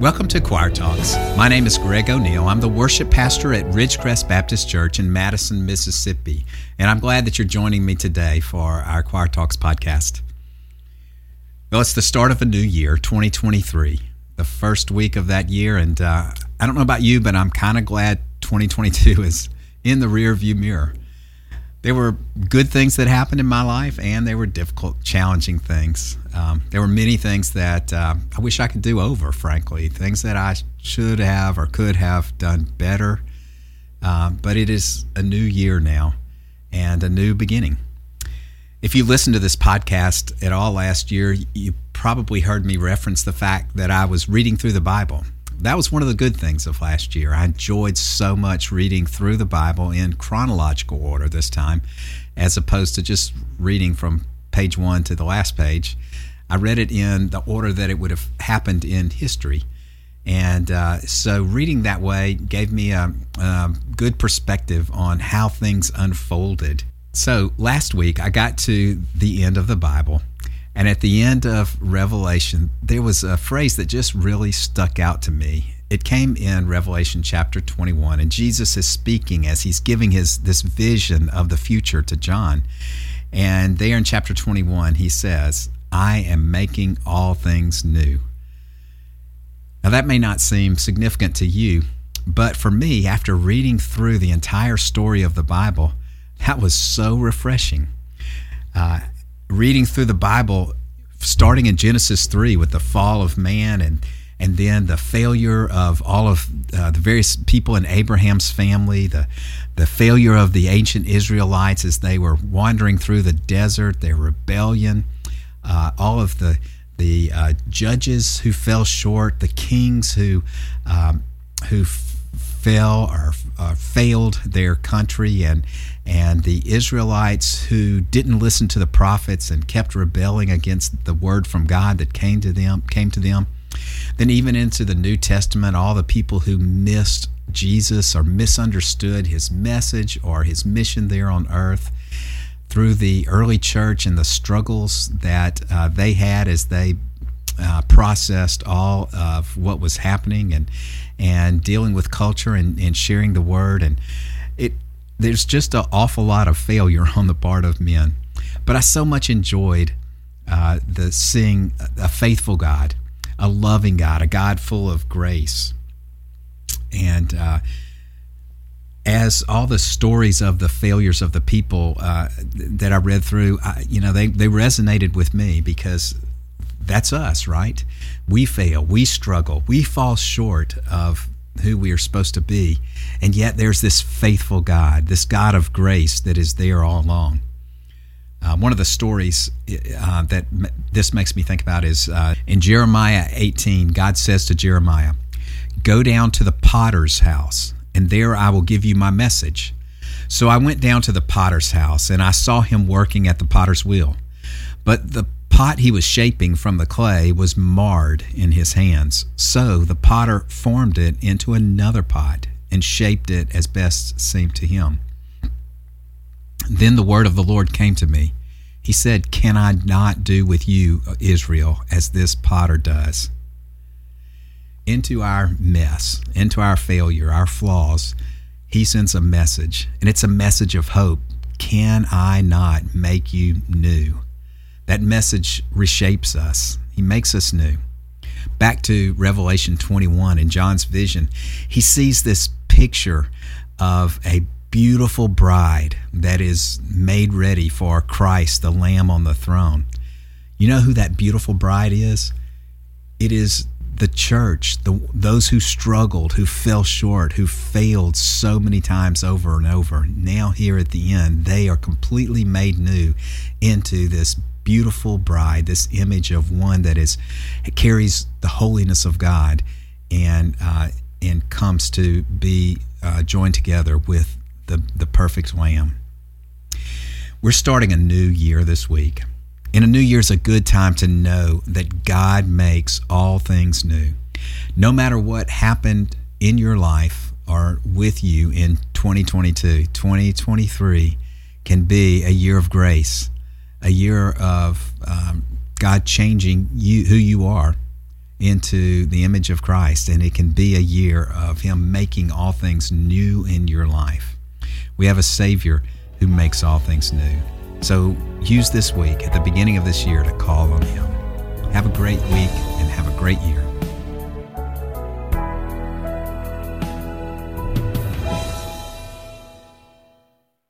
Welcome to Choir Talks. My name is Greg O'Neill. I'm the worship pastor at Ridgecrest Baptist Church in Madison, Mississippi, and I'm glad that you're joining me today for our Choir Talks podcast. Well, it's the start of a new year, 2023, the first week of that year, and uh, I don't know about you, but I'm kind of glad 2022 is in the rearview mirror there were good things that happened in my life, and there were difficult, challenging things. Um, there were many things that uh, I wish I could do over, frankly, things that I should have or could have done better. Um, but it is a new year now and a new beginning. If you listened to this podcast at all last year, you probably heard me reference the fact that I was reading through the Bible that was one of the good things of last year. I enjoyed so much reading through the Bible in chronological order this time, as opposed to just reading from page one to the last page. I read it in the order that it would have happened in history. And uh, so reading that way gave me a, a good perspective on how things unfolded. So last week, I got to the end of the Bible and at the end of Revelation, there was a phrase that just really stuck out to me. It came in Revelation chapter 21, and Jesus is speaking as he's giving his this vision of the future to John. And there in chapter 21, he says, I am making all things new. Now, that may not seem significant to you, but for me, after reading through the entire story of the Bible, that was so refreshing. Uh, reading through the Bible, starting in Genesis 3 with the fall of man and and then the failure of all of uh, the various people in Abraham's family, the the failure of the ancient Israelites as they were wandering through the desert, their rebellion, uh, all of the the uh, judges who fell short, the kings who um, who fell or failed their country, and and the Israelites who didn't listen to the prophets and kept rebelling against the word from God that came to them came to them. Then even into the New Testament, all the people who missed Jesus or misunderstood his message or his mission there on earth through the early church and the struggles that uh, they had as they uh, processed all of what was happening and and dealing with culture and, and sharing the word and there's just an awful lot of failure on the part of men. But I so much enjoyed uh, the seeing a faithful God, a loving God, a God full of grace, and uh, as all the stories of the failures of the people uh, that I read through, I, you know, they they resonated with me because that's us, right? We fail, we struggle, we fall short of who we are supposed to be. And yet there's this faithful God, this God of grace that is there all along. Uh, one of the stories uh, that m- this makes me think about is uh, in Jeremiah 18, God says to Jeremiah, Go down to the potter's house, and there I will give you my message. So I went down to the potter's house, and I saw him working at the potter's wheel. But the pot he was shaping from the clay was marred in his hands. So the potter formed it into another pot and shaped it as best seemed to him. Then the word of the Lord came to me. He said, Can I not do with you, uh, Israel, as this potter does? Into our mess, into our failure, our flaws, he sends a message, and it's a message of hope. Can I not make you new? That message reshapes us, He makes us new. Back to Revelation 21 in John's vision, he sees this picture of a beautiful bride that is made ready for Christ, the Lamb on the throne. You know who that beautiful bride is? It is the church, the, those who struggled, who fell short, who failed so many times over and over. Now, here at the end, they are completely made new into this beautiful bride, this image of one that is carries the holiness of God and uh, and comes to be uh, joined together with the the perfect Lamb. We're starting a new year this week. And a new year is a good time to know that God makes all things new. No matter what happened in your life or with you in 2022, 2023 can be a year of grace a year of um, God changing you who you are into the image of Christ, and it can be a year of Him making all things new in your life. We have a Savior who makes all things new. So use this week at the beginning of this year to call on Him. Have a great week and have a great year.